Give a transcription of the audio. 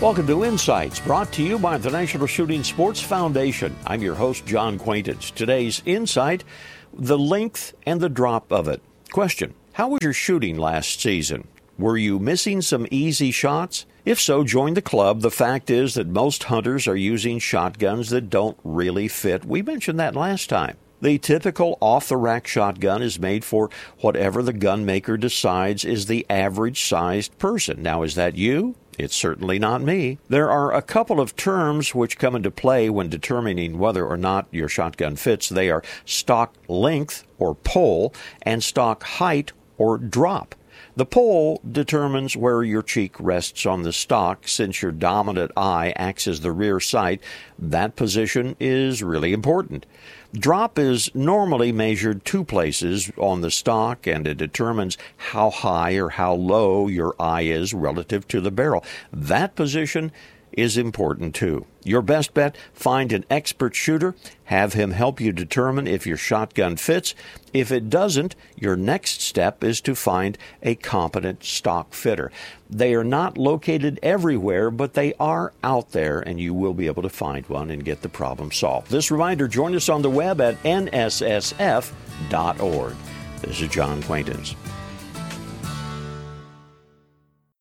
Welcome to Insights, brought to you by the National Shooting Sports Foundation. I'm your host, John Quaintance. Today's insight the length and the drop of it. Question How was your shooting last season? Were you missing some easy shots? If so, join the club. The fact is that most hunters are using shotguns that don't really fit. We mentioned that last time. The typical off the rack shotgun is made for whatever the gun maker decides is the average sized person. Now, is that you? It's certainly not me. There are a couple of terms which come into play when determining whether or not your shotgun fits. They are stock length or pull and stock height or drop. The pull determines where your cheek rests on the stock. Since your dominant eye acts as the rear sight, that position is really important. Drop is normally measured two places on the stock and it determines how high or how low your eye is relative to the barrel. That position is important too. Your best bet find an expert shooter, have him help you determine if your shotgun fits. If it doesn't, your next step is to find a competent stock fitter. They are not located everywhere, but they are out there, and you will be able to find one and get the problem solved. This reminder join us on the web at nssf.org. This is John Quaintance.